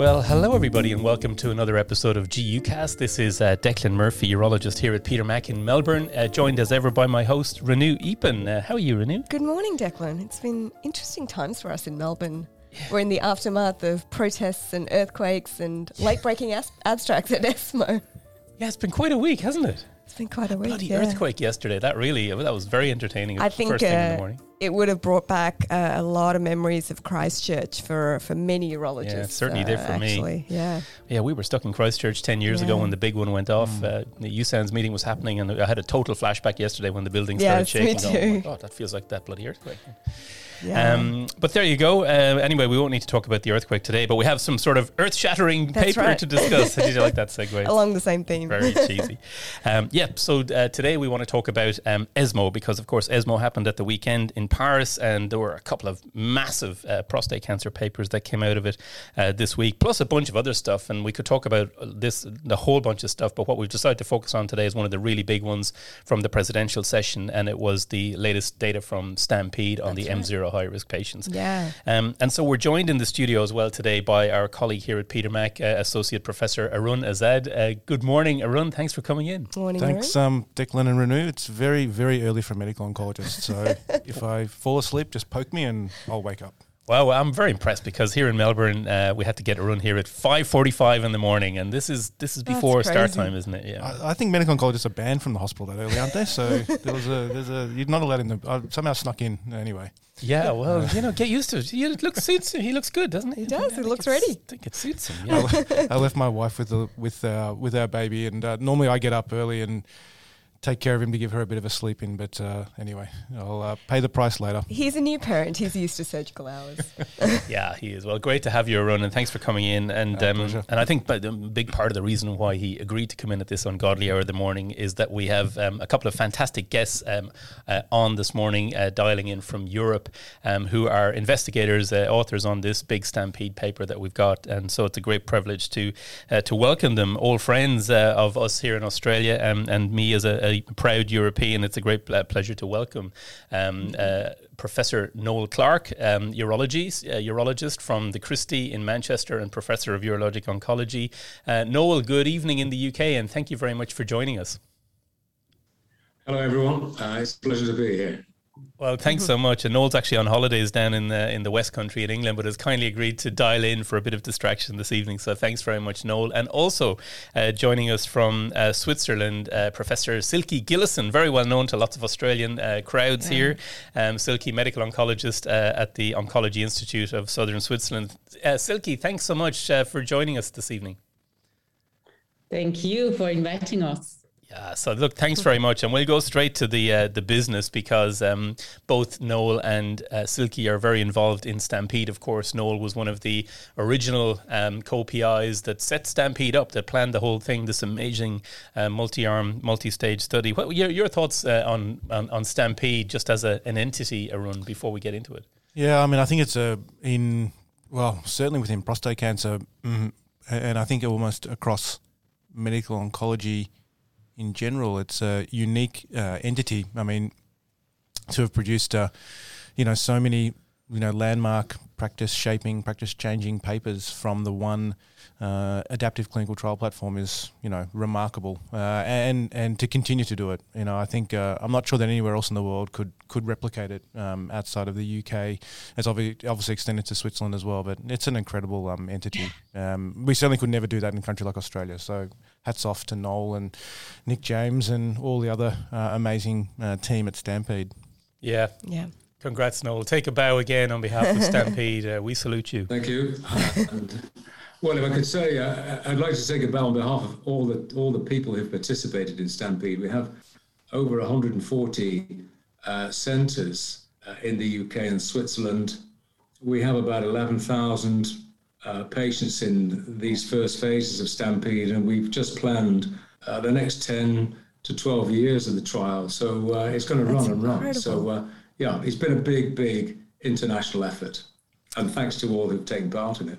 Well, hello everybody, and welcome to another episode of GUcast. This is uh, Declan Murphy, urologist here at Peter Mac in Melbourne, uh, joined as ever by my host Renu Eapen. Uh, how are you, Renu? Good morning, Declan. It's been interesting times for us in Melbourne. We're in the aftermath of protests and earthquakes and late-breaking as- abstracts at ESMO. Yeah, it's been quite a week, hasn't it? It's been quite a week. Bloody yeah. earthquake yesterday. That really, that was very entertaining. I think first thing in the uh, morning. It would have brought back uh, a lot of memories of Christchurch for, for many urologists. Yeah, certainly uh, did for me. Yeah. Yeah, we were stuck in Christchurch 10 years ago when the big one went off. Uh, the USANZ meeting was happening, and I had a total flashback yesterday when the building started Yes, me shaking. Oh my too. God, that feels like that bloody earthquake. Yeah. Um, but there you go. Uh, anyway, we won't need to talk about the earthquake today, but we have some sort of earth shattering paper right. to discuss. Did you like that segue? Along the same theme. Very cheesy. Um, yeah, so uh, today we want to talk about um, ESMO because, of course, ESMO happened at the weekend in Paris, and there were a couple of massive uh, prostate cancer papers that came out of it uh, this week, plus a bunch of other stuff. And we could talk about this, the whole bunch of stuff, but what we've decided to focus on today is one of the really big ones from the presidential session, and it was the latest data from Stampede on the M0 high risk patients. Yeah. Um, and so we're joined in the studio as well today by our colleague here at Peter Mac, uh, Associate Professor Arun Azad. Uh, good morning, Arun. Thanks for coming in. Morning, Thanks, Arun. um, Declan and Renu. It's very, very early for a medical oncologist. So if I fall asleep, just poke me and I'll wake up. Wow, well, I'm very impressed because here in Melbourne, uh, we had to get a run here at 5:45 in the morning, and this is this is before start time, isn't it? Yeah. I, I think medical oncologists are banned from the hospital that early, aren't they? So there was a, there's a, you're not allowed in the, I somehow snuck in anyway. yeah, well, you know, get used to it. He looks suits him. He looks good, doesn't he? He does. He looks ready. I think it suits him. I, Yeah. le- I left my wife with the, with uh, with our baby, and uh, normally I get up early and take care of him to give her a bit of a sleep in. But uh, anyway, I'll uh, pay the price later. He's a new parent. He's used to surgical hours. Yeah, he is. Well, great to have you, Arun, and thanks for coming in. And um, and I think but a big part of the reason why he agreed to come in at this ungodly hour of the morning is that we have um, a couple of fantastic guests um, uh, on this morning, uh, dialing in from Europe, um, who are investigators, uh, authors on this big Stampede paper that we've got. And so it's a great privilege to uh, to welcome them, all friends uh, of us here in Australia, um, and me as a, a proud European. It's a great uh, pleasure to welcome. Um, uh, Professor Noel Clarke, um, urology, uh, urologist from the Christie in Manchester and Professor of Urologic Oncology. Uh, Noel, good evening in the UK and thank you very much for joining us. Hello, everyone. Uh, it's a pleasure to be here. Well, thanks so much. And Noel's actually on holidays down in the in the West Country in England, but has kindly agreed to dial in for a bit of distraction this evening. So thanks very much, Noel. And also uh, joining us from uh, Switzerland, uh, Professor Silke Gillessen, very well known to lots of Australian uh, crowds here. Um, Silke, medical oncologist uh, at the Oncology Institute of Southern Switzerland. Uh, Silke, thanks so much uh, for joining us this evening. Thank you for inviting us. Yeah, so look, thanks very much, and we'll go straight to the uh, the business because um, both Noel and uh, Silke are very involved in Stampede. Of course, Noel was one of the original um, co-PIs that set Stampede up, that planned the whole thing. This amazing uh, multi-arm, multi-stage study. What your your thoughts uh, on, on on Stampede just as a, an entity, Arun? Before we get into it. Yeah, I mean, I think it's a in well, certainly within prostate cancer, mm, and I think almost across medical oncology in general, it's a unique uh, entity. I mean, to have produced, uh, you know, so many, you know, landmark practice shaping, practice changing papers from the one uh, adaptive clinical trial platform is, you know, remarkable. Uh, and and to continue to do it, you know, I think uh, I'm not sure that anywhere else in the world could could replicate it um, outside of the UK. It's obviously obviously extended to Switzerland as well, but it's an incredible um, entity. Um, we certainly could never do that in a country like Australia. So hats off to Noel and Nick James and all the other uh, amazing uh, team at Stampede. Yeah, Yeah. Congrats, Noel. Take a bow again on behalf of Stampede. Uh, we salute you. Thank you. and, well, if I could say, uh, I'd like to take a bow on behalf of all the all the people who've participated in Stampede. We have over 140 uh, centres uh, in the UK and Switzerland. We have about 11,000 uh, patients in these first phases of Stampede, and we've just planned uh, the next 10 to 12 years of the trial. So uh, it's going to run and run. So, uh, yeah, it's been a big, big international effort. And thanks to all who've taken part in it.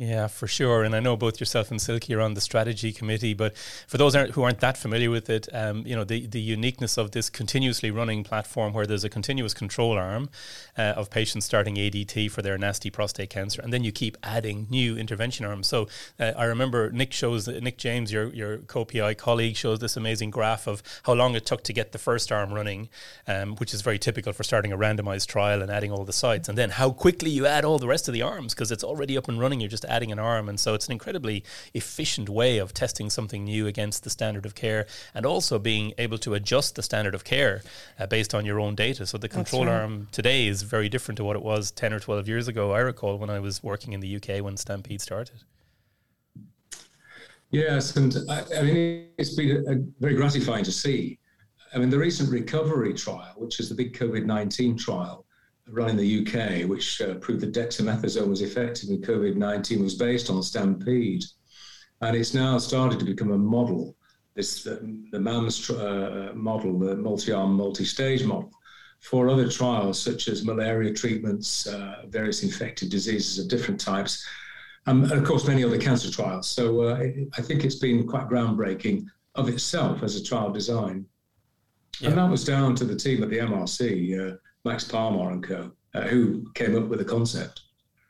Yeah, for sure. And I know both yourself and Silke are on the strategy committee. But for those who aren't that familiar with it, um, you know the, the uniqueness of this continuously running platform, where there's a continuous control arm uh, of patients starting ADT for their nasty prostate cancer, and then you keep adding new intervention arms. So uh, I remember Nick shows Nick James, your your co-PI colleague, shows this amazing graph of how long it took to get the first arm running, um, which is very typical for starting a randomized trial and adding all the sites, and then how quickly you add all the rest of the arms because it's already up and running. You're just adding an arm. And so it's an incredibly efficient way of testing something new against the standard of care and also being able to adjust the standard of care uh, based on your own data. So the control right. arm today is very different to what it was 10 or 12 years ago, I recall, when I was working in the UK when Stampede started. Yes, and I, I mean, it's been a, a very gratifying to see. I mean, the recent recovery trial, which is the big COVID 19 trial, run in the UK, which uh, proved that dexamethasone was effective in COVID 19, was based on Stampede. And it's now started to become a model, this the, the MAMS uh, model, the multi arm, multi stage model, for other trials such as malaria treatments, uh, various infected diseases of different types, um, and of course, many other cancer trials. So uh, I think it's been quite groundbreaking of itself as a trial design. Yeah. And that was down to the team at the MRC. Max Parmar and co, uh, who came up with the concept.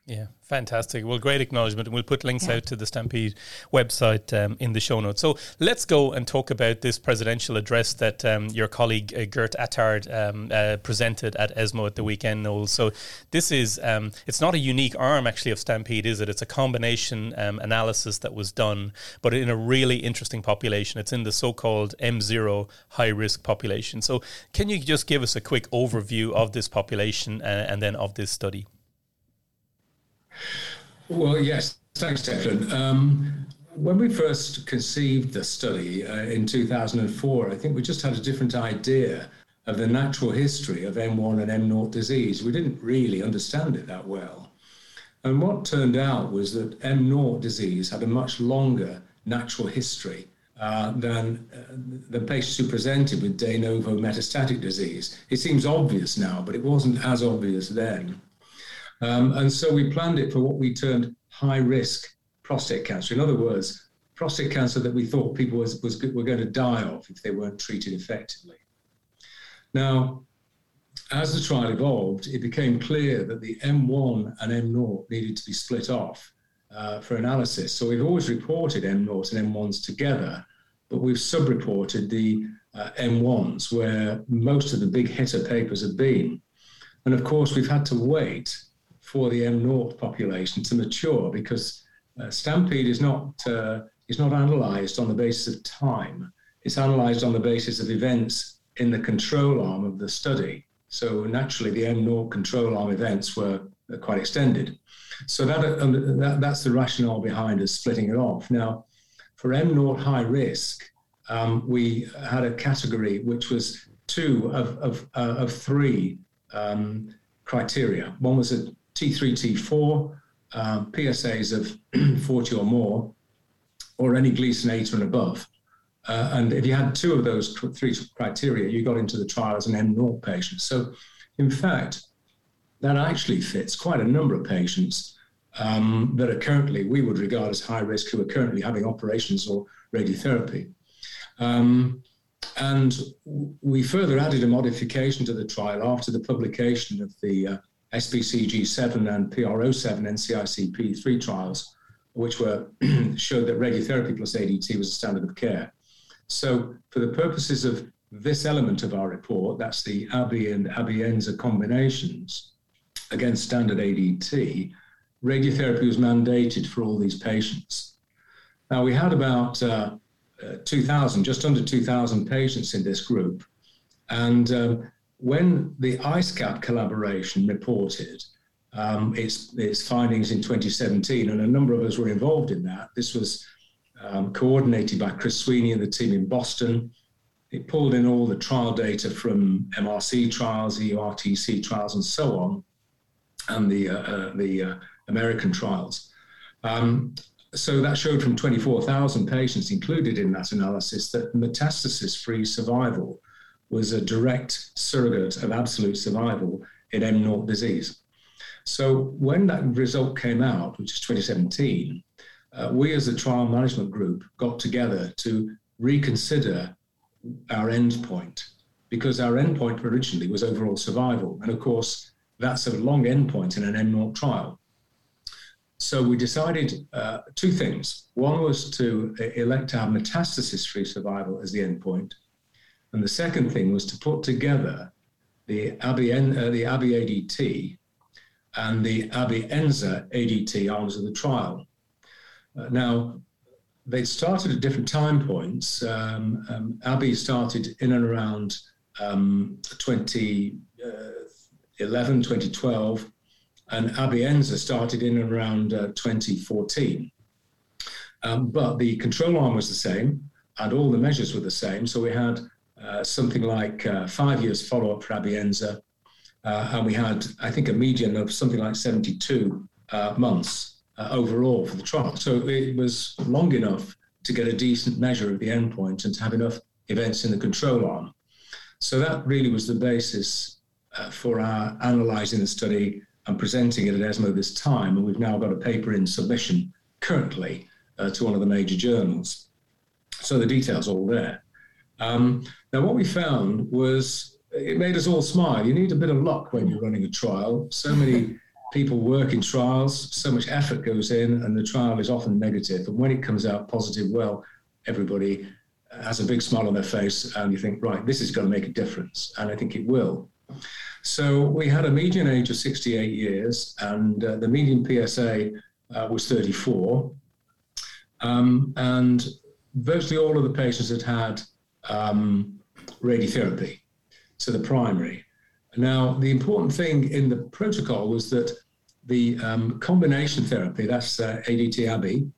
Yeah, fantastic. Well, great acknowledgement. And we'll put links yeah. out to the Stampede website um, in the show notes. So let's go and talk about this presidential address that um, your colleague uh, Gert Attard um, uh, presented at ESMO at the weekend, Noel. So this is, um, it's not a unique arm actually of Stampede, is it? It's a combination um, analysis that was done, but in a really interesting population. It's in the so called M0 high risk population. So can you just give us a quick overview of this population uh, and then of this study? Well, yes, thanks, Declan. Um, when we first conceived the study uh, in 2004, I think we just had a different idea of the natural history of M1 and M0 disease. We didn't really understand it that well. And what turned out was that M0 disease had a much longer natural history uh, than uh, the patients who presented with de novo metastatic disease. It seems obvious now, but it wasn't as obvious then. Um, and so we planned it for what we termed high risk prostate cancer. In other words, prostate cancer that we thought people was, was, were going to die of if they weren't treated effectively. Now, as the trial evolved, it became clear that the M1 and M0 needed to be split off uh, for analysis. So we've always reported M0s and M1s together, but we've sub-reported the uh, M1s where most of the big hitter papers have been. And of course, we've had to wait for the M0 population to mature because uh, Stampede is not uh, is not analysed on the basis of time. It's analysed on the basis of events in the control arm of the study. So naturally, the M0 control arm events were quite extended. So that, uh, that that's the rationale behind us splitting it off. Now, for M0 high risk, um, we had a category which was two of of, uh, of three um, criteria. One was a T3, T4, um, PSAs of 40 or more, or any Gleason 8 and above. Uh, and if you had two of those three criteria, you got into the trial as an M0 patient. So, in fact, that actually fits quite a number of patients um, that are currently, we would regard as high risk, who are currently having operations or radiotherapy. Um, and we further added a modification to the trial after the publication of the uh, SPCG7 and PRO7 NCICP3 trials, which were showed that radiotherapy plus ADT was a standard of care. So, for the purposes of this element of our report, that's the ABI and ABI-ENZA combinations against standard ADT, radiotherapy was mandated for all these patients. Now, we had about uh, uh, 2,000, just under 2,000 patients in this group. And um, when the ICECaP collaboration reported um, its, its findings in 2017, and a number of us were involved in that, this was um, coordinated by Chris Sweeney and the team in Boston. It pulled in all the trial data from MRC trials, EORTC trials, and so on, and the, uh, uh, the uh, American trials. Um, so that showed from 24,000 patients included in that analysis that metastasis free survival was a direct surrogate of absolute survival in M0 disease. So when that result came out, which is 2017, uh, we as a trial management group got together to reconsider our endpoint because our endpoint originally was overall survival. And of course, that's a long endpoint in an M0 trial. So we decided uh, two things. One was to elect our metastasis-free survival as the endpoint, and the second thing was to put together the ABI, uh, ADT and the ABI ENZA ADT arms of the trial. Uh, now, they started at different time points. Um, um, ABI started in and around um, 2011, uh, 2012, and ABI ENZA started in and around uh, 2014. Um, but the control arm was the same, and all the measures were the same. So we had uh, something like uh, five years follow up for Abienza. Uh, and we had, I think, a median of something like 72 uh, months overall for the trial. So it was long enough to get a decent measure of the endpoint and to have enough events in the control arm. So that really was the basis for our analysing the study and presenting it at ESMO this time. And we've now got a paper in submission currently uh, to one of the major journals. So the details all there. Um, now, what we found was it made us all smile. You need a bit of luck when you're running a trial. So many people work in trials, so much effort goes in, and the trial is often negative. And when it comes out positive, well, everybody has a big smile on their face, and you think, right, this is going to make a difference. And I think it will. So we had a median age of 68 years, and uh, the median PSA uh, was 34. Um, and virtually all of the patients had had um, radiotherapy, so the primary. Now, the important thing in the protocol was that the um, combination therapy, that's uh, ADT-ABI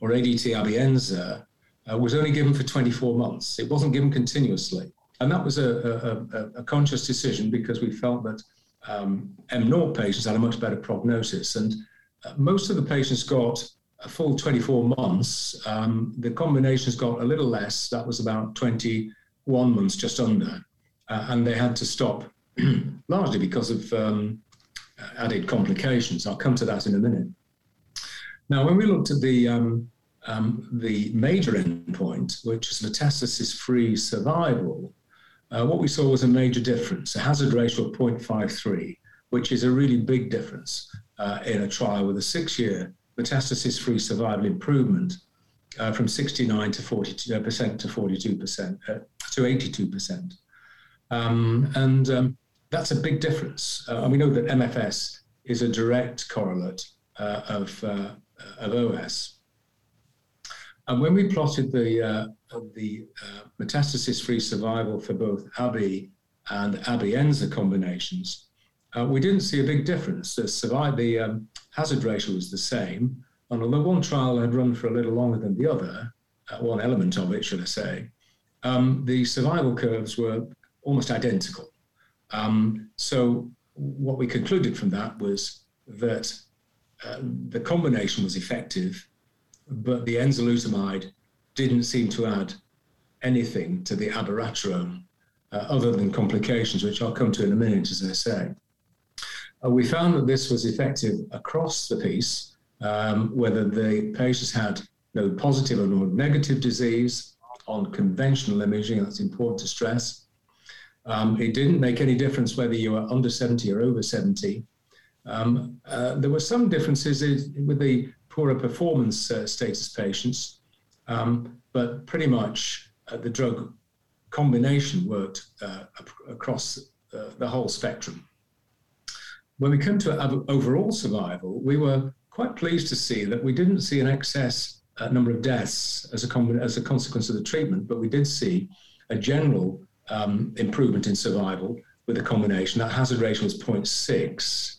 or ADT-ABI-ENZA, uh, was only given for 24 months. It wasn't given continuously. And that was a, a, a conscious decision because we felt that um, M0 patients had a much better prognosis. And uh, most of the patients got a full 24 months. Um, the combinations got a little less. That was about 21 months, just under. Uh, and they had to stop largely because of um, added complications. I'll come to that in a minute. Now, when we looked at the um, um, the major endpoint, which is metastasis-free survival, uh, what we saw was a major difference, a hazard ratio of 0.53, which is a really big difference uh, in a trial with a six-year metastasis-free survival improvement uh, from 69 to 42 percent to 42 percent uh, to 82 percent, um, and um, that's a big difference. Uh, and we know that MFS is a direct correlate uh, of, uh, of OS. And when we plotted the, uh, the uh, metastasis-free survival for both ABI and ABI-ENZA combinations, uh, we didn't see a big difference. The, survive, the um, hazard ratio was the same. And although one trial had run for a little longer than the other, one element of it, should I say, um, the survival curves were almost identical. Um, so what we concluded from that was that uh, the combination was effective, but the enzalutamide didn't seem to add anything to the abiraterone uh, other than complications, which I'll come to in a minute, as I say. Uh, we found that this was effective across the piece, um, whether the patients had no positive or no negative disease on conventional imaging, that's important to stress, um, it didn't make any difference whether you were under 70 or over 70. Um, uh, there were some differences with the poorer performance uh, status patients, um, but pretty much uh, the drug combination worked uh, across uh, the whole spectrum. When we come to overall survival, we were quite pleased to see that we didn't see an excess uh, number of deaths as a, as a consequence of the treatment, but we did see a general um, improvement in survival with the combination. That hazard ratio was 0.6.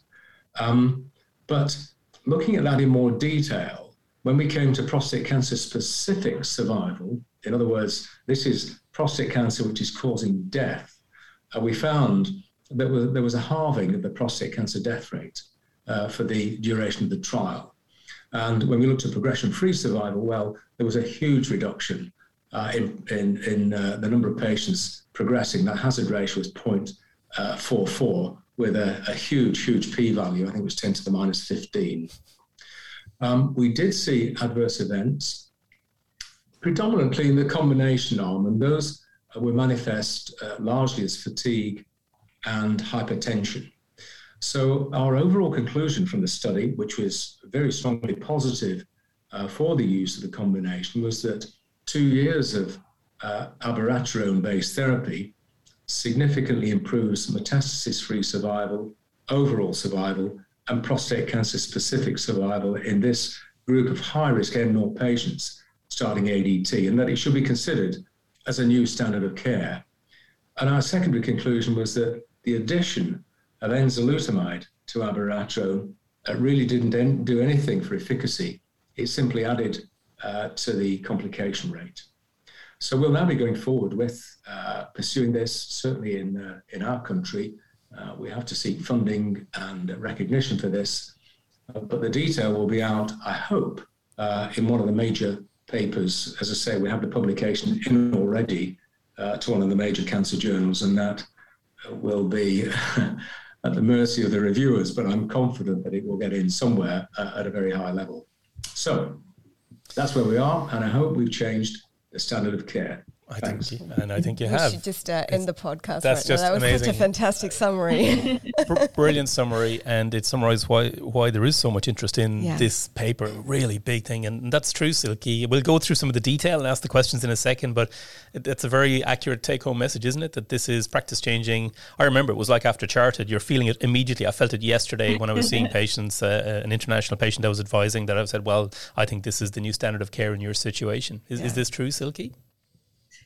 Um, but looking at that in more detail, when we came to prostate cancer specific survival, in other words, this is prostate cancer which is causing death, uh, we found that there was a halving of the prostate cancer death rate uh, for the duration of the trial. And when we looked at progression free survival, well, there was a huge reduction uh, in, in, in uh, the number of patients progressing, that hazard ratio was 0.44, with a, a huge, huge p value. I think it was 10 to the minus 15. Um, we did see adverse events, predominantly in the combination arm, and those were manifest uh, largely as fatigue and hypertension. So, our overall conclusion from the study, which was very strongly positive uh, for the use of the combination, was that two years of uh, abiraterone based therapy significantly improves metastasis free survival, overall survival, and prostate cancer specific survival in this group of high risk M0 patients starting ADT, and that it should be considered as a new standard of care. And our secondary conclusion was that the addition of enzalutamide to abiraterone uh, really didn't do anything for efficacy. It simply added uh, to the complication rate. So we'll now be going forward with uh, pursuing this, certainly in, uh, in our country. Uh, we have to seek funding and recognition for this, uh, but the detail will be out, I hope, in one of the major papers. As I say, we have the publication in already to one of the major cancer journals, and that will be at the mercy of the reviewers, but I'm confident that it will get in somewhere uh, at a very high level. So that's where we are, and I hope we've changed the standard of care. I think, you, and I think you we have. should just uh, end the podcast. That's right just now. That was amazing. such a fantastic summary. brilliant summary, and it summarised why why there is so much interest in Yeah. this paper. Really big thing, and that's true, Silke. We'll go through some of the detail and ask the questions in a second, but it, it's a very accurate take home message, isn't it? That this is practice changing. I remember it was like after CHAARTED, you're feeling it immediately. I felt it yesterday when I was seeing patients, uh, an international patient I was advising, that I said, "Well, I think this is the new standard of care in your situation." Is, is this true, Silke?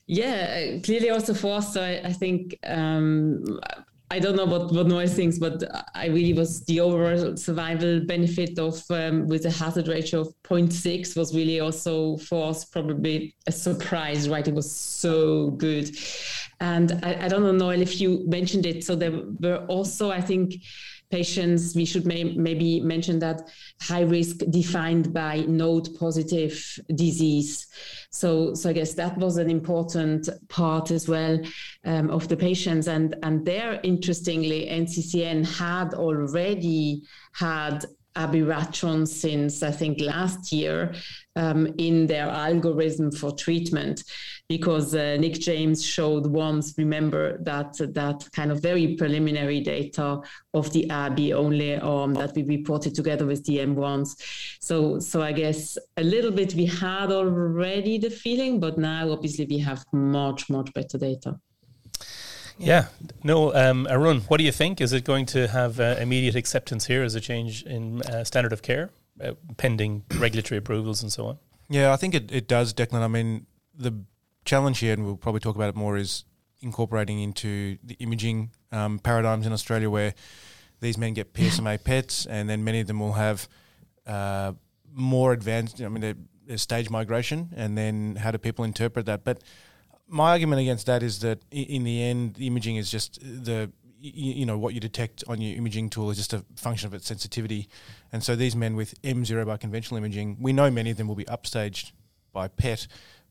Yeah, clearly also for us. So I, I think um, I don't know what what Noel thinks, but I really was the overall survival benefit of um, with a hazard ratio of 0.6 was really also for us probably a surprise, right? It was so good, and I, I don't know Noel if you mentioned it. So there were also I think patients we should may, maybe mention that high risk defined by node positive disease. So so i guess that was an important part as well um, of the patients. And and there interestingly nccn had already had abiraterone since I think last year um, in their algorithm for treatment, because uh, Nick James showed once. Remember that that kind of very preliminary data of the ABI only arm that we reported together with the M1s. So so I guess a little bit we had already the feeling, but now obviously we have much much better data. Yeah. No, um, Arun, what do you think? Is it going to have uh, immediate acceptance here as a change in uh, standard of care, uh, pending regulatory approvals and so on? Yeah, I think it, it does, Declan. I mean, the challenge here, and we'll probably talk about it more, is incorporating into the imaging um, paradigms in Australia where these men get PSMA PETs, and then many of them will have uh, more advanced, I mean, there's stage migration, and then how do people interpret that? But my argument against that is that in the end, imaging is just the you know what you detect on your imaging tool is just a function of its sensitivity, and so these men with M0 by conventional imaging, we know many of them will be upstaged by PET,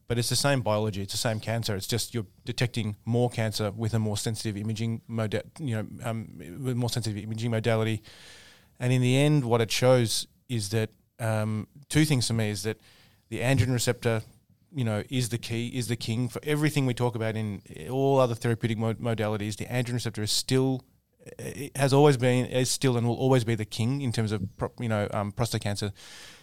but it's the same biology, it's the same cancer. It's just you're detecting more cancer with a more sensitive imaging moda- you know, um, with more sensitive imaging modality, and in the end, what it shows is that um, two things for me is that the androgen receptor you know, is the key, is the king for everything we talk about in all other therapeutic mod- modalities. The androgen receptor is still, has always been, is still, and will always be the king in terms of, you know, um, prostate cancer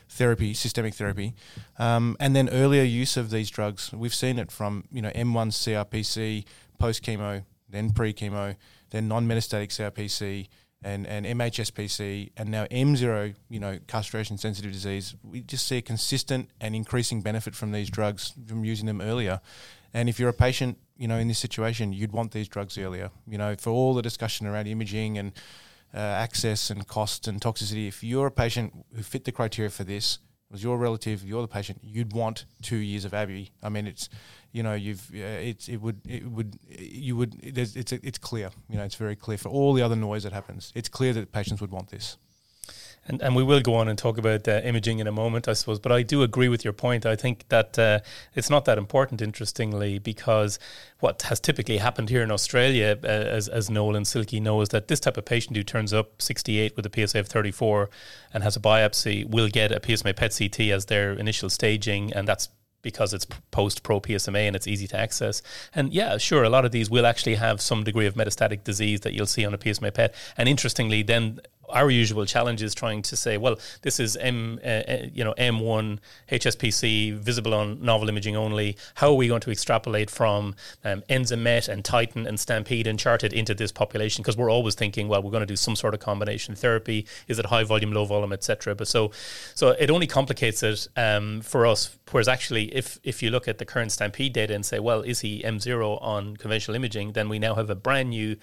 therapy, systemic therapy, um, and then earlier use of these drugs. We've seen it from, you know, M1 CRPC, post chemo, then pre chemo, then non metastatic CRPC and, and MHSPC and now M0, you know, castration sensitive disease, we just see a consistent and increasing benefit from these drugs from using them earlier. And if you're a patient, you know, in this situation, you'd want these drugs earlier. You know, for all the discussion around imaging and uh, access and cost and toxicity, if you're a patient who fit the criteria for this, was your relative, you're the patient, you'd want two years of ABI. I mean, it's, you know, you've, it's, it would, it would, you would, it's, it's, it's clear, you know, it's very clear for all the other noise that happens. It's clear that patients would want this. And, and we will go on and talk about uh, imaging in a moment, I suppose. But I do agree with your point. I think that uh, it's not that important, interestingly, because what has typically happened here in Australia, uh, as, as Noel and Silke know, is that this type of patient who turns up 68 with a PSA of 34 and has a biopsy will get a PSMA PET CT as their initial staging, and that's because it's post pro PSMA and it's easy to access. And yeah, sure, a lot of these will actually have some degree of metastatic disease that you'll see on a PSMA PET. And interestingly, then our usual challenge is trying to say, well, this is M, uh, uh you know, M1 HSPC visible on novel imaging only. How are we going to extrapolate from um, Enzamet and Titan and Stampede and CHAARTED into this population? Because we're always thinking, well, we're going to do some sort of combination therapy. Is it high volume, low volume, etc. But so, so it only complicates it um, for us. Whereas actually, if if you look at the current Stampede data and say, well, is he M0 on conventional imaging? Then we now have a brand new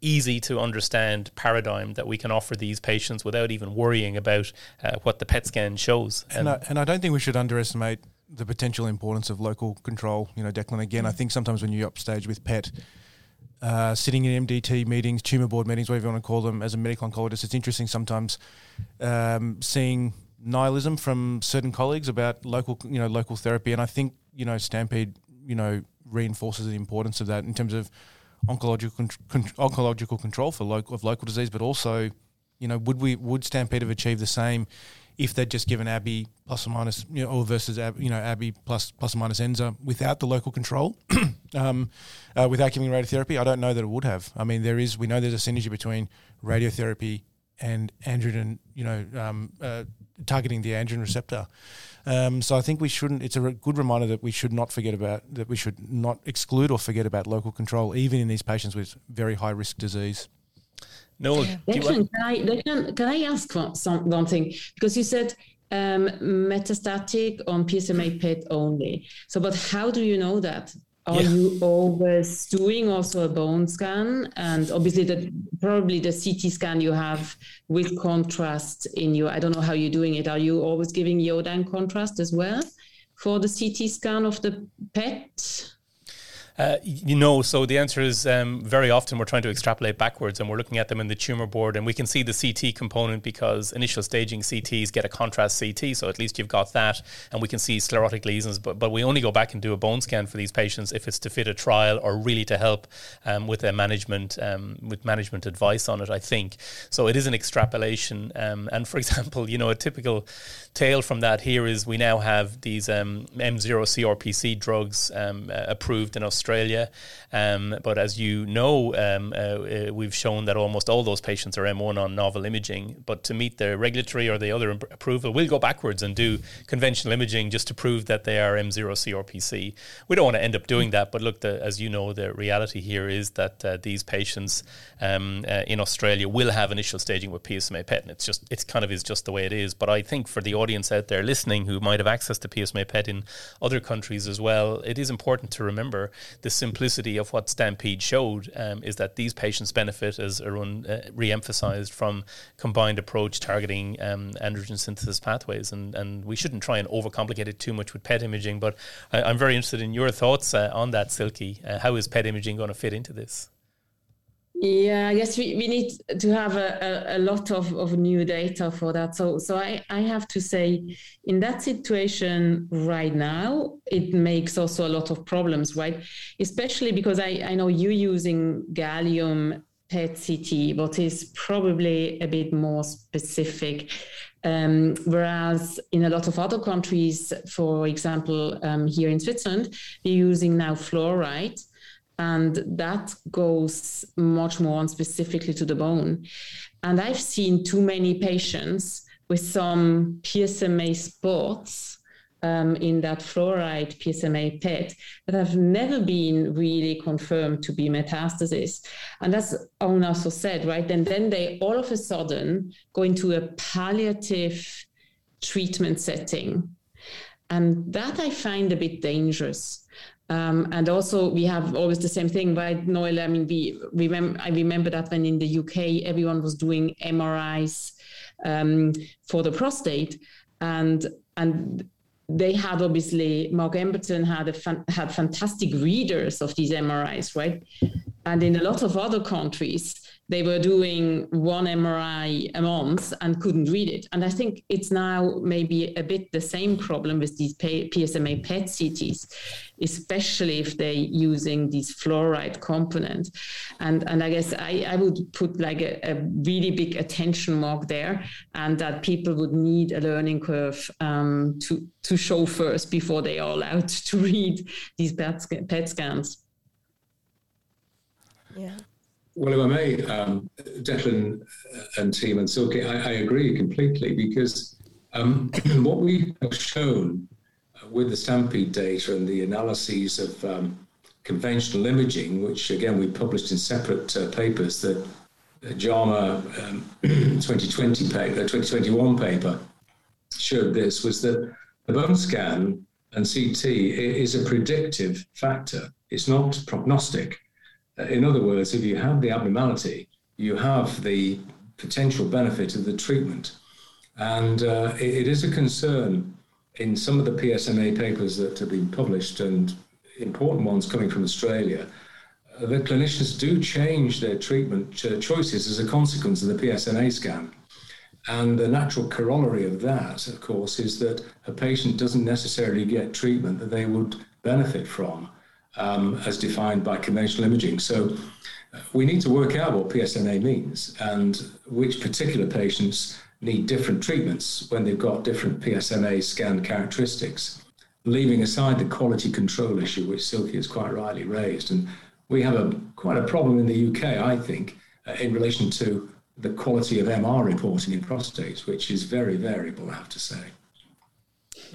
easy to understand paradigm that we can offer these patients without even worrying about uh, what the PET scan shows. And, and, I, and I don't think we should underestimate the potential importance of local control. You know, Declan, again, I think sometimes when you're upstage with PET, uh, sitting in MDT meetings, tumor board meetings, whatever you want to call them, as a medical oncologist, it's interesting sometimes um, seeing nihilism from certain colleagues about local, you know, local therapy. And I think, you know, Stampede, you know, reinforces the importance of that in terms of oncological con- oncological control for local of local disease, but also, you know, would we would Stampede have achieved the same if they'd just given ABI plus or minus, you know, or versus you know ABI plus plus or minus Enza without the local control, um, uh, without giving radiotherapy? I don't know that it would have. I mean, there is we know there's a synergy between radiotherapy and androgen, you know, um, uh, targeting the androgen receptor. Um, so I think we shouldn't. It's a re- good reminder that we should not forget about that. We should not exclude or forget about local control, even in these patients with very high risk disease. No, yeah. can, I, can, can I ask some, one thing? Because you said um, metastatic on PSMA PET only. So, but how do you know that? Are yeah. you always doing also a bone scan? And obviously, the probably the CT scan you have with contrast in your. I don't know how you're doing it. Are you always giving iodine contrast as well for the CT scan of the PET? Uh, you know, so the answer is um, very often we're trying to extrapolate backwards and we're looking at them in the tumor board and we can see the CT component because initial staging CTs get a contrast CT, so at least you've got that, and we can see sclerotic lesions. But but we only go back and do a bone scan for these patients if it's to fit a trial or really to help um, with their management um, with management advice on it. I think so. It is an extrapolation, um, and for example, you know, a typical tale from that here is we now have these um, M0 CRPC drugs um, uh, approved in Australia Australia. Um, but as you know, um, uh, uh, we've shown that almost all those patients are M1 on novel imaging. But to meet the regulatory or the other imp- approval, we'll go backwards and do conventional imaging just to prove that they are M0 CRPC. We don't want to end up doing that. But look, the, as you know, the reality here is that uh, these patients um, uh, in Australia will have initial staging with PSMA PET. And it's just, it's kind of is just the way it is. But I think for the audience out there listening who might have access to PSMA PET in other countries as well, it is important to remember the simplicity of what Stampede showed um, is that these patients benefit, as Arun uh, re-emphasized, from combined approach targeting um, androgen synthesis pathways, and and we shouldn't try and overcomplicate it too much with PET imaging. But I, am very interested in your thoughts uh, on that, Silke. Uh, how is PET imaging going to fit into this? Yeah, I guess we, we need to have a, a, a, lot of, of new data for that. So so I, I have to say in that situation right now, it makes also a lot of problems, right? Especially because I, I know you're using gallium PET CT, but is probably a bit more specific. Um, whereas in a lot of other countries, for example, um, here in Switzerland, we're using now fluoride and that goes much more on specifically to the bone. And I've seen too many patients with some PSMA spots um, in that fluoride PSMA PET that have never been really confirmed to be metastasis. And that's Owen also said, right? And then they all of a sudden go into a palliative treatment setting. And that I find a bit dangerous um, and also, we have always the same thing, right, Noel? I mean, we remember. I remember that when in the UK, everyone was doing MRIs um, for the prostate, and and they had obviously Mark Emberton had a fan, had fantastic readers of these MRIs, right? And in a lot of other countries, they were doing one MRI a month and couldn't read it. And I think it's now maybe a bit the same problem with these PSMA PET CTs, especially if they're using these fluoride components. And, and I guess I, I would put like a, a really big attention mark there and that people would need a learning curve um, to, to show first before they are allowed to read these PET, PET scans. Yeah. Well, if I may, um, Declan and team and Silke, I, I agree completely because um, what we have shown with the Stampede data and the analyses of um, conventional imaging, which again we published in separate uh, papers, the, JAMA 2020 paper, 2021 paper showed this was that the bone scan and CT is a predictive factor. It's not prognostic. In other words, if you have the abnormality, you have the potential benefit of the treatment. And uh, it, it is a concern in some of the PSMA papers that have been published, and important ones coming from Australia, uh, that clinicians do change their treatment choices as a consequence of the PSMA scan. And the natural corollary of that, of course, is that a patient doesn't necessarily get treatment that they would benefit from um, as defined by conventional imaging. So we need to work out what PSMA means and which particular patients need different treatments when they've got different PSMA scan characteristics, leaving aside the quality control issue, which Silke has quite rightly raised. And we have a quite a problem in the UK, I think, uh, in relation to the quality of MR reporting in prostates, which is very variable, I have to say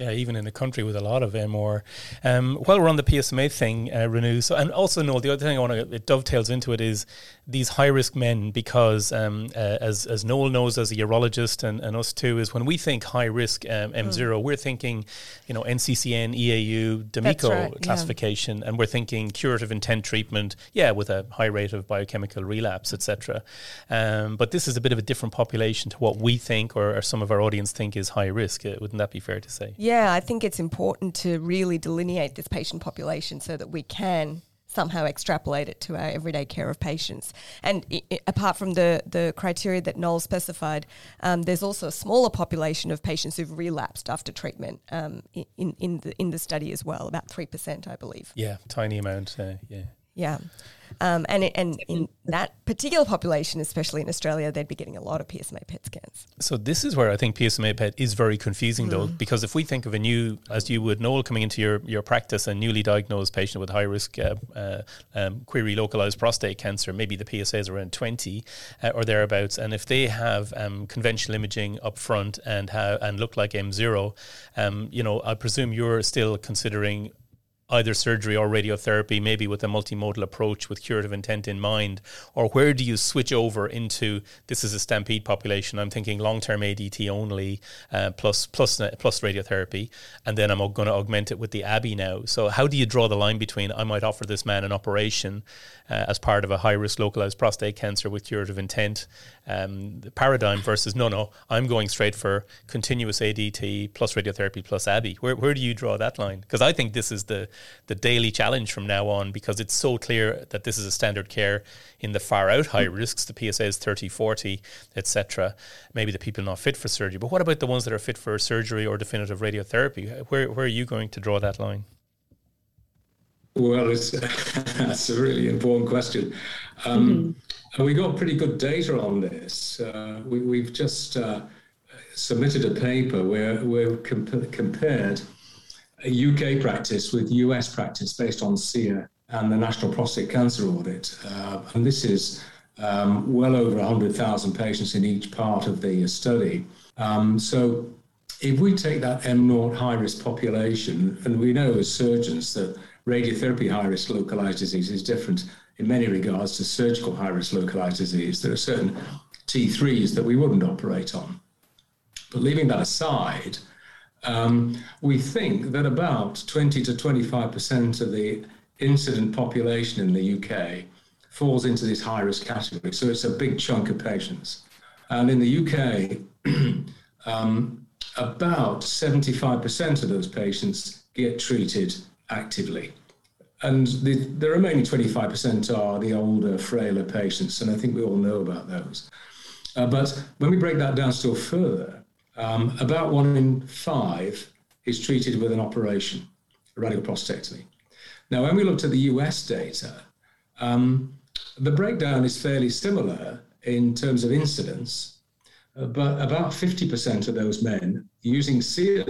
yeah, even in a country with a lot of MR. Um, while we're on the PSMA thing, uh, Renu, so and also Noel, the other thing I want to it dovetails into it is these high risk men because um, uh, as as Noel knows as a urologist and, and us too is when we think high risk um, M0, mm. we're thinking you know NCCN, EAU, D'Amico right, classification, yeah. and we're thinking curative intent treatment, yeah, with a high rate of biochemical relapse, etc. Um, but this is a bit of a different population to what we think or, or some of our audience think is high risk. Uh, wouldn't that be fair to say? Yeah yeah, I think it's important to really delineate this patient population so that we can somehow extrapolate it to our everyday care of patients. And I- I, apart from the, the criteria that Noel specified, um, there's also a smaller population of patients who've relapsed after treatment um, in, in, the, in the study as well, about 3%, I believe. Yeah, tiny amount, uh, yeah. Yeah. Um, and and in that particular population, especially in Australia, they'd be getting a lot of PSMA PET scans. So this is where I think PSMA PET is very confusing, mm. though, because if we think of a new, as you would know, coming into your, your practice, a newly diagnosed patient with high risk uh, uh, um, query localized prostate cancer, maybe the PSA is around 20 uh, or thereabouts, and if they have um, conventional imaging up front and ha- and look like M0, um, you know, I presume you're still considering either surgery or radiotherapy, maybe with a multimodal approach with curative intent in mind? Or where do you switch over into this is a stampede population? I'm thinking long term ADT only, uh, plus, plus, uh, radiotherapy, and then I'm going to augment it with the ABI now. So, how do you draw the line between I might offer this man an operation uh, as part of a high risk localized prostate cancer with curative intent um, paradigm versus no, no, I'm going straight for continuous ADT plus radiotherapy plus ABI? Where, where do you draw that line? Because I think this is the the daily challenge from now on because it's so clear that this is a standard care in the far out high risks, the PSA is 30, 40, etc. Maybe the people not fit for surgery. But what about the ones that are fit for surgery or definitive radiotherapy? Where, where are you going to draw that line? Well, it's, that's a really important question. Um, mm-hmm. We got pretty good data on this. Uh, we, have just uh, submitted a paper where we've comp- compared UK practice with US practice based on SEER and the National Prostate Cancer Audit. Uh, and this is um, well over 100,000 patients in each part of the study. Um, so if we take that M0 high risk population, and we know as surgeons that radiotherapy high risk localized disease is different in many regards to surgical high risk localized disease, there are certain T3s that we wouldn't operate on. But leaving that aside, um, we think that about 20 to 25% of the incident population in the UK falls into this high risk category. So it's a big chunk of patients. And in the UK, um, about 75% of those patients get treated actively. And the, the remaining 25% are the older, frailer patients, and I think we all know about those. Uh, but when we break that down still further, um, about one in five is treated with an operation, a radical prostatectomy. Now, when we looked at the US data, um, the breakdown is fairly similar in terms of incidence, uh, but about 50% of those men using SEER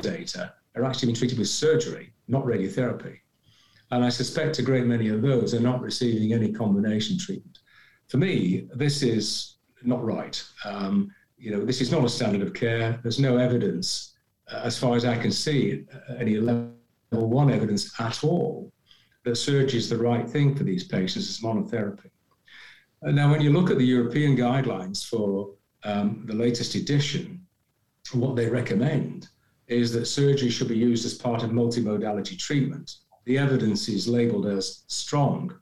data are actually being treated with surgery, not radiotherapy. And I suspect a great many of those are not receiving any combination treatment. For me, this is not right. Um, you know, this is not a standard of care. There's no evidence, uh, as far as I can see, uh, any level one evidence at all that surgery is the right thing for these patients as monotherapy. Uh, now, when you look at the European guidelines for um, the latest edition, what they recommend is that surgery should be used as part of multimodality treatment. The evidence is labeled as strong,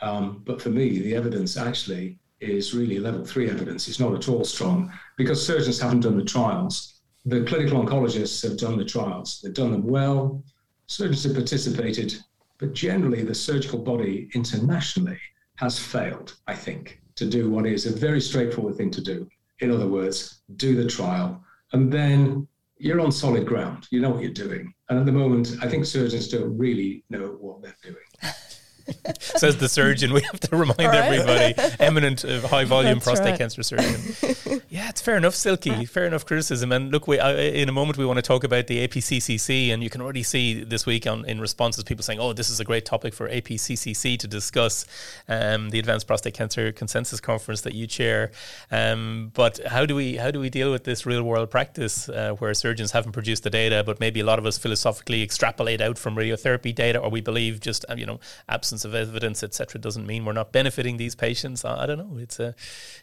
um, but for me, the evidence actually is really level three evidence. It's not at all strong because surgeons haven't done the trials. The clinical oncologists have done the trials, they've done them well. Surgeons have participated, but generally, the surgical body internationally has failed, I think, to do what is a very straightforward thing to do. In other words, do the trial and then you're on solid ground. You know what you're doing. And at the moment, I think surgeons don't really know what they're doing. Says the surgeon. We have to remind right. everybody, eminent uh, high volume That's prostate right. cancer surgeon. yeah, it's fair enough, Silke. Fair enough criticism. And look, we, uh, in a moment we want to talk about the APCCC, and you can already see this week on in responses people saying, "Oh, this is a great topic for APCCC to discuss." Um, the Advanced Prostate Cancer Consensus Conference that you chair. Um, but how do we how do we deal with this real world practice uh, where surgeons haven't produced the data, but maybe a lot of us philosophically extrapolate out from radiotherapy data, or we believe just uh, you know absence of evidence, etc., doesn't mean we're not benefiting these patients. I, I, don't know. It's a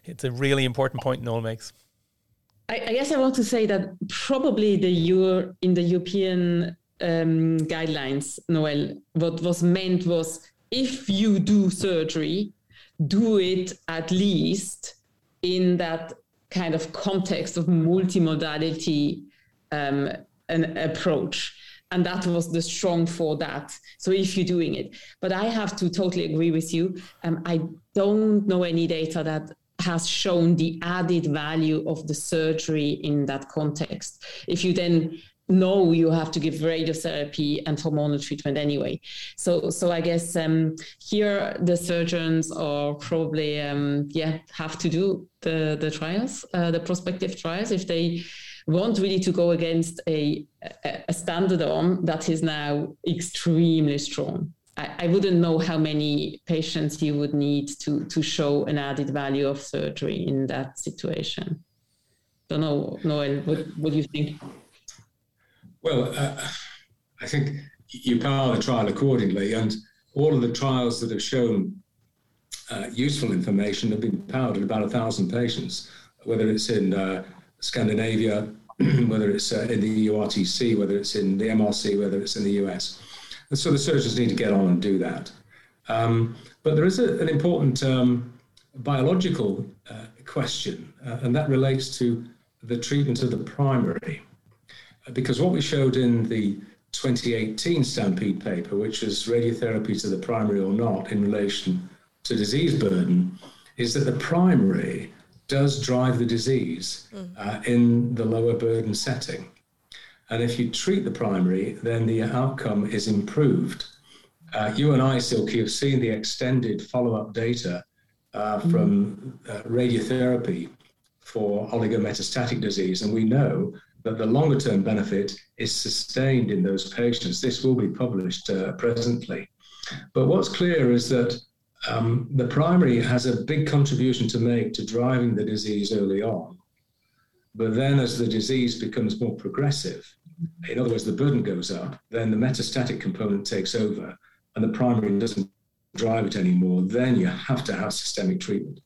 it's a really important point Noel makes. I, I guess I want to say that probably the in the European um, guidelines, Noel, what was meant was if you do surgery, do it at least in that kind of context of multimodality um, an approach and that was the strong for that. So if you're doing it. But i have to totally agree with you. Um, i don't know any data that has shown the added value of the surgery in that context. If you then know you have to give radiotherapy and hormonal treatment anyway. So, so I guess um, here the surgeons are probably um, yeah have to do the the trials, uh, the prospective trials if they want really to go against a, a standard arm that is now extremely strong. I, I wouldn't know how many patients you would need to, to show an added value of surgery in that situation. Don't know, Noel, what, what do you think? Well, uh, I think you power the trial accordingly, and all of the trials that have shown uh, useful information have been powered at about a thousand patients, whether it's in uh, Scandinavia, whether it's uh, in the EORTC, whether it's in the MRC, whether it's in the US. And so the surgeons need to get on and do that. Um, but there is a, an important um, biological uh, question, uh, and that relates to the treatment of the primary. Because what we showed in the 2018 Stampede paper, which was radiotherapy to the primary or not in relation to disease burden, is that the primary does drive the disease mm. uh, in the lower burden setting. And if you treat the primary, then the outcome is improved. Uh, you and I, Silke, have seen the extended follow up data uh, mm. from uh, radiotherapy for oligometastatic disease, and we know that the longer term benefit is sustained in those patients. This will be published uh, presently. But what's clear is that um, the primary has a big contribution to make to driving the disease early on. But then, as the disease becomes more progressive, in other words, the burden goes up, then the metastatic component takes over and the primary doesn't drive it anymore. Then you have to have systemic treatment.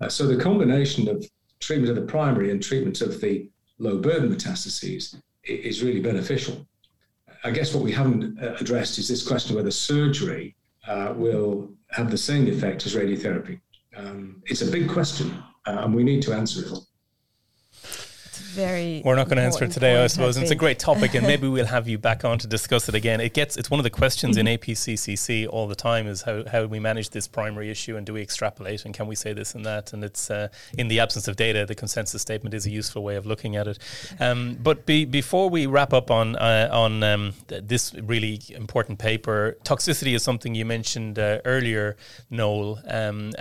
Uh, so, the combination of treatment of the primary and treatment of the low burden metastases is really beneficial. I guess what we haven't uh, addressed is this question of whether surgery uh, will have the same effect as radiotherapy? Um, it's a big question, uh, and we need to answer it. Very. We're not going to answer it today, I suppose. It's a great topic, and maybe we'll have you back on to discuss it again. It gets it's one of the questions in mm-hmm. APCCC all the time is how how we manage this primary issue, and do we extrapolate, and can we say this and that? And it's uh, in the absence of data, the consensus statement is a useful way of looking at it. Um, but be, before we wrap up on uh, on um, this really important paper, toxicity is something you mentioned uh, earlier, Noel. Um,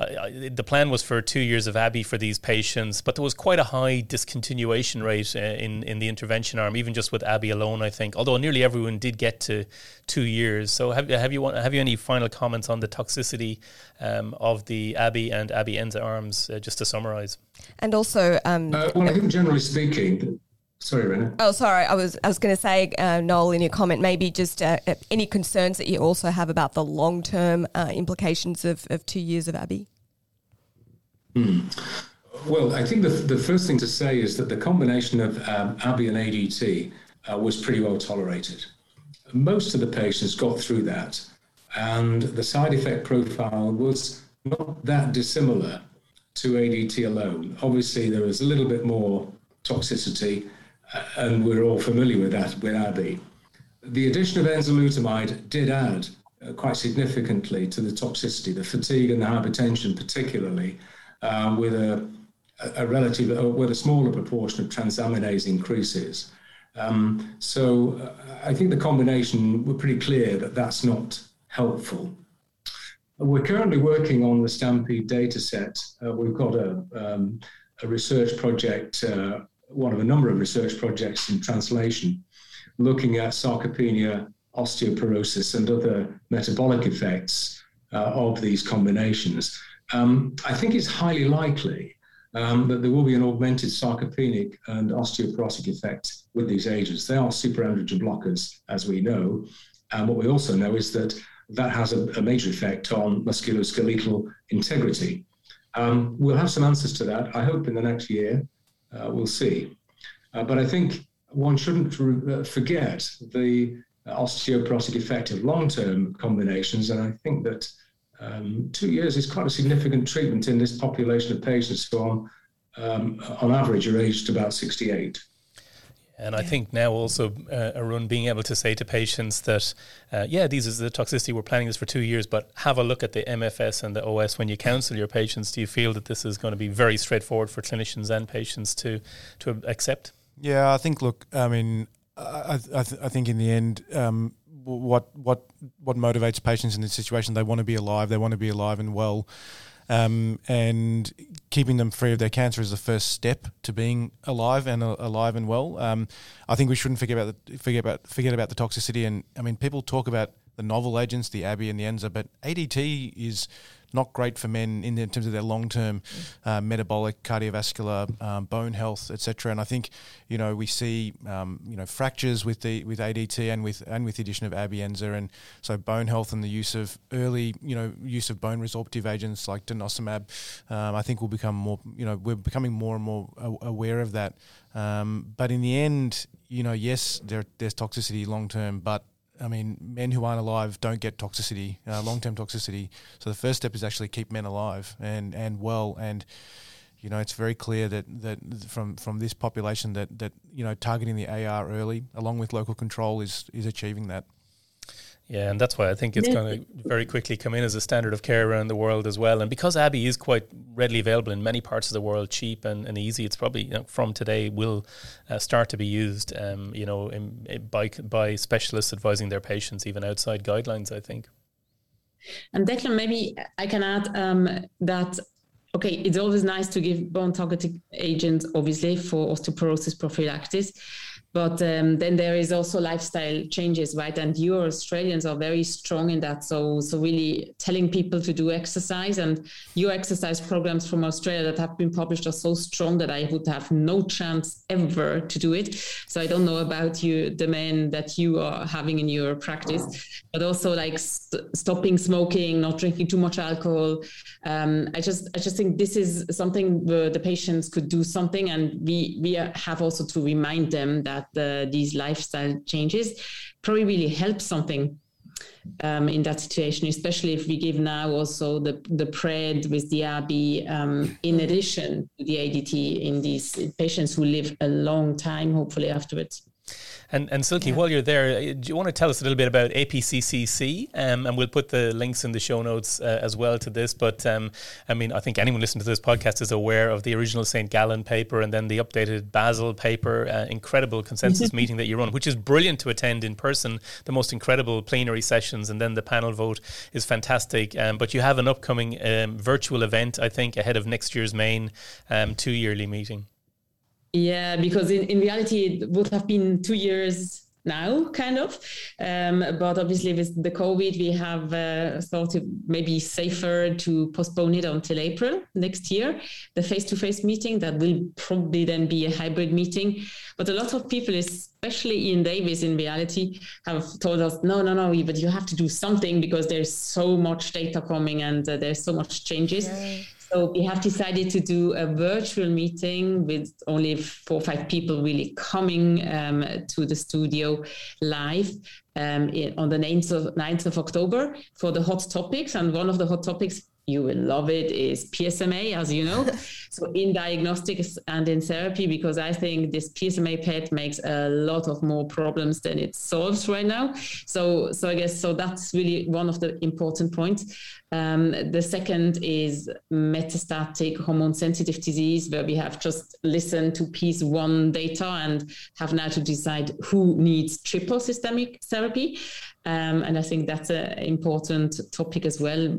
uh, the plan was for two years of ABI for these patients, but there was quite a high discontinuation rate uh, in in the intervention arm, even just with ABI alone. I think, although nearly everyone did get to two years. So have have you have you any final comments on the toxicity um, of the ABI and ABI Enza arms, uh, just to summarise? And also, um, uh, well, I think generally speaking. Sorry, Renu. Oh, sorry. I was I was going to say, uh, Noel, in your comment, maybe just uh, any concerns that you also have about the long term uh, implications of, of two years of ABI. Hmm. Well, I think the, the first thing to say is that the combination of um, ABI and ADT uh, was pretty well tolerated. Most of the patients got through that, and the side effect profile was not that dissimilar to ADT alone. Obviously, there was a little bit more toxicity, uh, and we're all familiar with that with ABI. The addition of enzalutamide did add uh, quite significantly to the toxicity, the fatigue and the hypertension, particularly, uh, with a, a relative, uh, with a smaller proportion of transaminase increases. Um, so uh, I think the combination, we're pretty clear that that's not helpful. We're currently working on the Stampede data set. Uh, we've got a, um, a research project, uh, one of a number of research projects in translation, looking at sarcopenia, osteoporosis, and other metabolic effects uh, of these combinations. Um, I think it's highly likely um, that there will be an augmented sarcopenic and osteoporotic effect with these agents. They are superandrogen blockers, as we know. And what we also know is that that has a, a major effect on musculoskeletal integrity. Um, we'll have some answers to that, I hope, in the next year. Uh, we'll see. Uh, but I think one shouldn't re- uh, forget the osteoporotic effect of long term combinations. And I think that um, two years is quite a significant treatment in this population of patients who, on, um, on average, are aged about 68. And I think now also, uh, Arun, being able to say to patients that, uh, yeah, these is the toxicity, we're planning this for two years, but have a look at the MFS and the OS when you counsel your patients. Do you feel that this is going to be very straightforward for clinicians and patients to, to accept? Yeah, I think, look, I mean, I, I, th- I think in the end, um, what what what motivates patients in this situation. They want to be alive. They want to be alive and well. Um, and keeping them free of their cancer is the first step to being alive and uh, alive and well. Um, I think we shouldn't forget about the, forget about forget about the toxicity. And I mean, people talk about the novel agents, the ABI and the ENZA, but ADT is not great for men in, terms of their long term uh, metabolic, cardiovascular, um, bone health, etc. And I think you know we see um, you know fractures with the with ADT and with and with the addition of Abienza, and so bone health and the use of early you know use of bone resorptive agents like denosumab, um, I think will become more you know we're becoming more and more aware of that. Um, but in the end, you know, yes, there, there's toxicity long term, but I mean, men who aren't alive don't get toxicity, uh, long term toxicity. So the first step is actually keep men alive and, and well. And, you know, it's very clear that, that from, from this population that, that, you know, targeting the AR early along with local control is, is achieving that. Yeah, and that's why I think it's going to very quickly come in as a standard of care around the world as well. And because ABI is quite readily available in many parts of the world, cheap and, and easy, it's probably you know, from today will uh, start to be used, um, you know, in, in, by by specialists advising their patients even outside guidelines. I think. And Declan, maybe I can add um, that okay, it's always nice to give bone targeting agents, obviously, for osteoporosis prophylaxis. But um, then there is also lifestyle changes, right? And you Australians are very strong in that. So, so really telling people to do exercise and your exercise programs from Australia that have been published are so strong that I would have no chance ever to do it. So I don't know about you, the men that you are having in your practice, but also like st- stopping smoking, not drinking too much alcohol. Um, I just, I just think this is something where the patients could do something, and we we have also to remind them that uh, these lifestyle changes probably really help something um, in that situation, especially if we give now also the, the PRED with the AB um, in addition to the ADT in these patients who live a long time, hopefully afterwards. And and Silke, yeah. while you're there, uh, do you want to tell us a little bit about APCCC? Um, and we'll put the links in the show notes uh, as well to this. But um, I mean, I think anyone listening to this podcast is aware of the original St. Gallen paper and then the updated Basel paper. Uh, incredible consensus meeting that you run, which is brilliant to attend in person. The most incredible plenary sessions, and then the panel vote is fantastic. Um, but you have an upcoming um, virtual event, I think, ahead of next year's main um, two yearly meeting. Yeah, because in, in reality, it would have been two years now, kind of. Um, but obviously, with the COVID, we have uh, thought it maybe safer to postpone it until April next year, the face to face meeting. That will probably then be a hybrid meeting. But a lot of people, especially Ian Davis, in reality, have told us, no, no, no, but you have to do something because there's so much data coming and uh, there's so much changes. So we have decided to do a virtual meeting with only four or five people really coming um, to the studio live um, on the 9th of, 9th of October for the hot topics. And one of the hot topics you will love it is PSMA, as you know. so in diagnostics and in therapy, because I think this PSMA PET makes a lot of more problems than it solves right now. So, so I guess so that's really one of the important points. Um, the second is metastatic hormone sensitive disease, where we have just listened to PEACE-1 data and have now to decide who needs triple systemic therapy. Um, and I think that's an important topic as well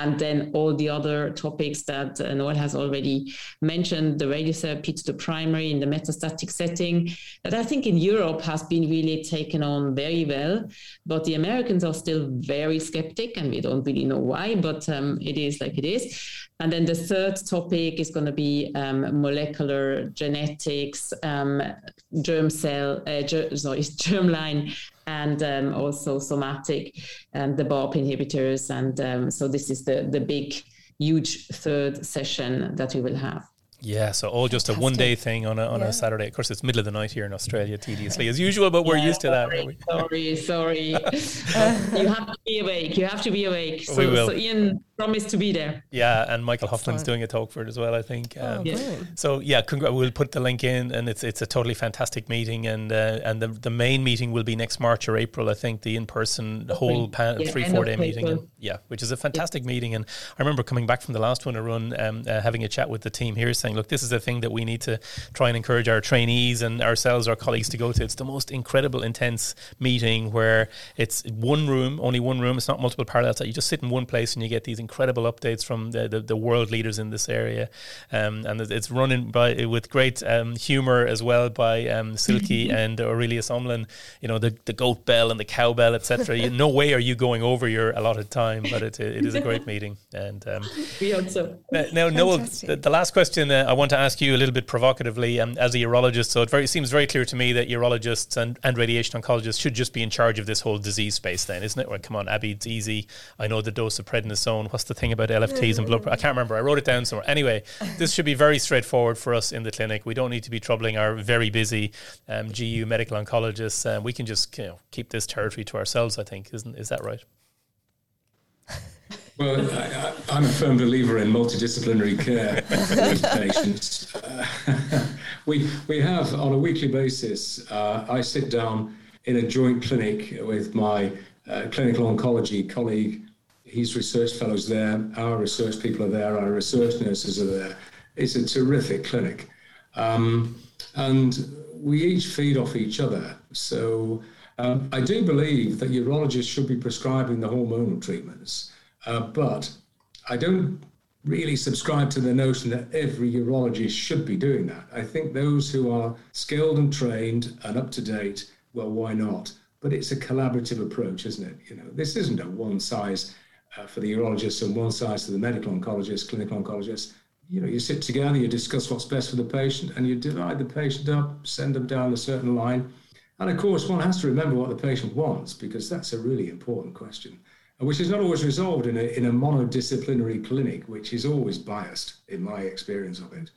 and then all the other topics that uh, Noel has already mentioned, the radiotherapy to the primary in the metastatic setting, that I think in Europe has been really taken on very well. But the Americans are still very skeptic, and we don't really know why, but um, it is like it is. And then the third topic is going to be um, molecular genetics, um, germ cell, uh, ger- sorry, germline and um, also somatic, and the PARP inhibitors. And um, so this is the, the big, huge third session that we will have. Yeah, so all just Fantastic. a one day thing on a on yeah. a Saturday. Of course, it's middle of the night here in Australia, tediously as usual, but we're yeah, used to sorry, that. Sorry, sorry. uh, you have to be awake. You have to be awake. So, we will. so Ian promise to be there. Yeah, and Michael Hofman's doing a talk for it as well, I think. Oh, um, yeah. So yeah, congr- we'll put the link in, and it's it's a totally fantastic meeting, and uh, and the the main meeting will be next March or April, I think, the in person whole pan- yeah, three four day meeting, and, yeah, which is a fantastic yeah. meeting. And I remember coming back from the last one to run, um, uh, having a chat with the team here, saying, look, this is a thing that we need to try and encourage our trainees and ourselves, our colleagues, to go to. It's the most incredible, intense meeting where it's one room, only one room. It's not multiple parallels. That you just sit in one place and you get these incredible updates from the, the, the world leaders in this area, um, and it's running by with great um, humor as well by um, Silke and Aurelius Omlin. You know the, the goat bell and the cowbell, etc. no way are you going over your allotted time, but it, it is a great meeting. And um, we also now, Noel, the, the, last question uh, I want to ask you a little bit provocatively, um, as a urologist. So it very seems very clear to me that urologists and, and radiation oncologists should just be in charge of this whole disease space. Then, isn't it? Well, come on, ABI, it's easy. I know the dose of prednisone. What's the thing about LFTs and blood. I can't remember. I wrote it down somewhere. Anyway, this should be very straightforward for us in the clinic. We don't need to be troubling our very busy um, GU medical oncologists. Um, we can just you know, keep this territory to ourselves. I think, isn't is that right? Well, I, am a firm believer in multidisciplinary care with patients. Uh, we we have on a weekly basis. Uh, I sit down in a joint clinic with my uh, clinical oncology colleague his research fellows there, our research people are there, our research nurses are there. It's a terrific clinic. Um, and we each feed off each other. So um, I do believe that urologists should be prescribing the hormonal treatments, uh, but I don't really subscribe to the notion that every urologist should be doing that. I think those who are skilled and trained and up to date, well, why not? But it's a collaborative approach, isn't it? You know, this isn't a one size uh, for the urologist and one side to the medical oncologist, clinical oncologist. You know, you sit together, you discuss what's best for the patient, and you divide the patient up, send them down a certain line. And of course, one has to remember what the patient wants because that's a really important question, which is not always resolved in a, in a monodisciplinary clinic, which is always biased in my experience of it.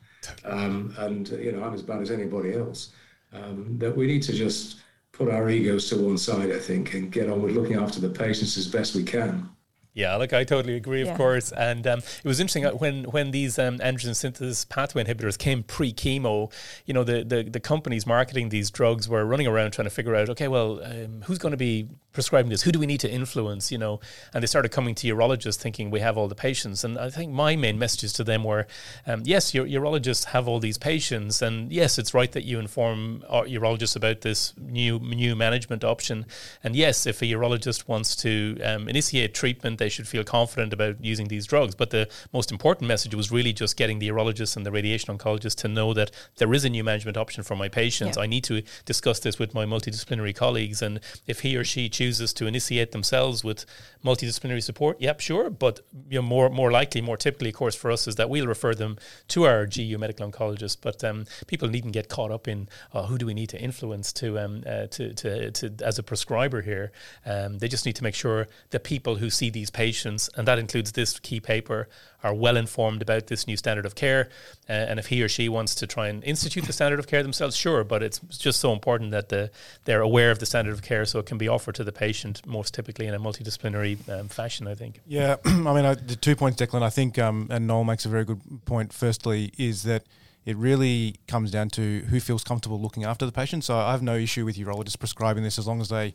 Um, and, you know, I'm as bad as anybody else. Um, that we need to just put our egos to one side, I think, and get on with looking after the patients as best we can. Yeah, look, I totally agree, of yeah. course. And um, it was interesting uh, when when these um, androgen synthesis pathway inhibitors came pre chemo. You know, the, the the companies marketing these drugs were running around trying to figure out, okay, well, um, who's going to be prescribing this? Who do we need to influence? You know, and they started coming to urologists thinking we have all the patients. And I think my main messages to them were, um, yes, your urologists have all these patients, and yes, it's right that you inform urologists about this new new management option. And yes, if a urologist wants to um, initiate treatment, they they should feel confident about using these drugs. But the most important message was really just getting the urologist and the radiation oncologist to know that there is a new management option for my patients. Yeah. I need to discuss this with my multidisciplinary colleagues. And if he or she chooses to initiate themselves with multidisciplinary support, yep, sure. But you know, more more likely, more typically, of course, for us is that we'll refer them to our GU medical oncologist. But um, people needn't get caught up in oh, who do we need to influence to um, uh, to, to, to as a prescriber here. Um, they just need to make sure the people who see these patients, and that includes this key paper, are well informed about this new standard of care. Uh, and if he or she wants to try and institute the standard of care themselves, sure, but it's just so important that the, they're aware of the standard of care so it can be offered to the patient most typically in a multidisciplinary um, fashion, I think. Yeah, I mean, I, the two points, Declan, I think, um, and Noel makes a very good point. Firstly, is that it really comes down to who feels comfortable looking after the patient. So I have no issue with urologists prescribing this as long as they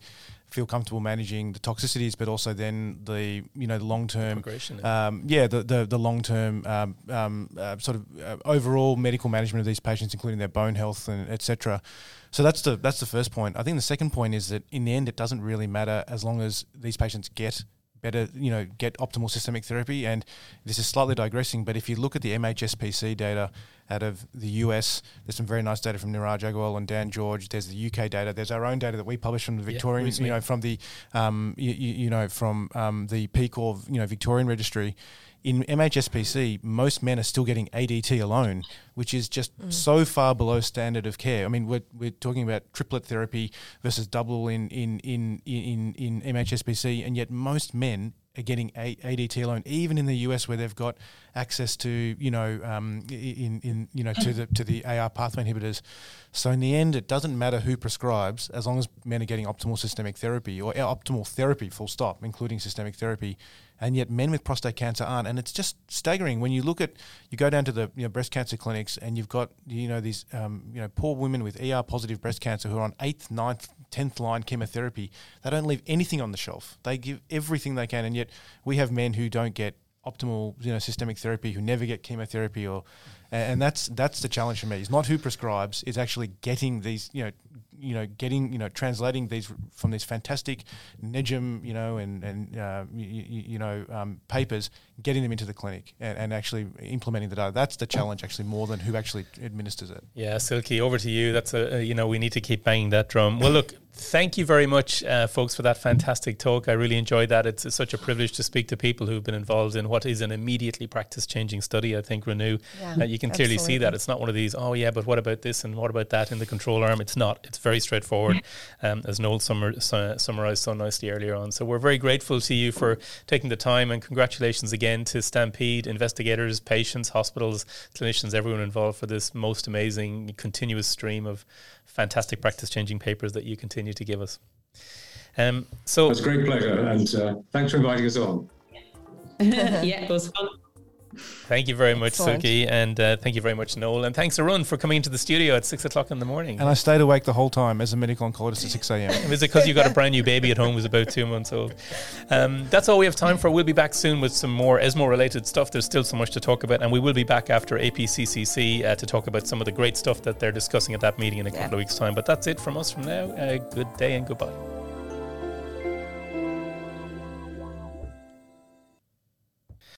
feel comfortable managing the toxicities, but also then the you know the long term, um, yeah, the the, the long term um, um, uh, sort of uh, overall medical management of these patients, including their bone health and etc. So that's the that's the first point. I think the second point is that in the end, it doesn't really matter as long as these patients get better, you know, get optimal systemic therapy. And this is slightly digressing, but if you look at the MHSPC data out of the US, there's some very nice data from Neeraj Agarwal and Dan George. There's the UK data. There's our own data that we publish from the Victorian, yeah, you know, from the, um, you, you, know, from um, the PCOR, you know, Victorian registry in MHSPC, most men are still getting ADT alone, which is just mm. so far below standard of care. I mean, we're, we're talking about triplet therapy versus double in, in, in, in, in MHSPC, and yet most men are getting ADT alone, even in the US where they've got access to, you know, um, in, in, you know, to the, to the AR pathway inhibitors. So in the end, it doesn't matter who prescribes as long as men are getting optimal systemic therapy or optimal therapy, full stop, including systemic therapy and yet men with prostate cancer aren't. And it's just staggering when you look at you go down to the you know, breast cancer clinics and you've got you know these um, you know poor women with ER positive breast cancer who are on eighth, ninth, tenth line chemotherapy. They don't leave anything on the shelf. They give everything they can, and yet we have men who don't get optimal you know systemic therapy who never get chemotherapy or and that's that's the challenge for me. It's not who prescribes; it's actually getting these, you know, you know, getting, you know, translating these from these fantastic NEJM, you know, and and uh, you, you, know um, papers, getting them into the clinic and, and, actually implementing the data. That's the challenge, actually, more than who actually administers it. Yeah, Silke, over to you. That's a, you know, we need to keep banging that drum. Well, look, thank you very much, uh, folks, for that fantastic talk. I really enjoyed that. It's, it's, such a privilege to speak to people who've been involved in what is an immediately practice changing study. I think Renu, yeah, uh, you can clearly see that it's not one of these. Oh yeah, but what about this and what about that in the control arm? It's not. It's very straightforward, um, as Noel summer, su- summarized so nicely earlier on. So we're very grateful to you for taking the time and congratulations again to Stampede investigators, patients, hospitals, clinicians, everyone involved for this most amazing continuous stream of fantastic practice changing papers that you continue to give us. Um, so it's a great pleasure, and uh, thanks for inviting us on. yeah, it was fun. Thank you very much, Excellent. Silke, and uh, thank you very much, Noel, and thanks Arun for coming into the studio at six o'clock in the morning. And I stayed awake the whole time as a medical oncologist at six a.m. Is it because you got a brand new baby at home who's about two months old? Um, that's all we have time for. We'll be back soon with some more ESMO-related stuff. There's still so much to talk about, and we will be back after APCCC uh, to talk about some of the great stuff that they're discussing at that meeting in a couple yeah. of weeks' time. But that's it from us from now. Uh, good day and goodbye.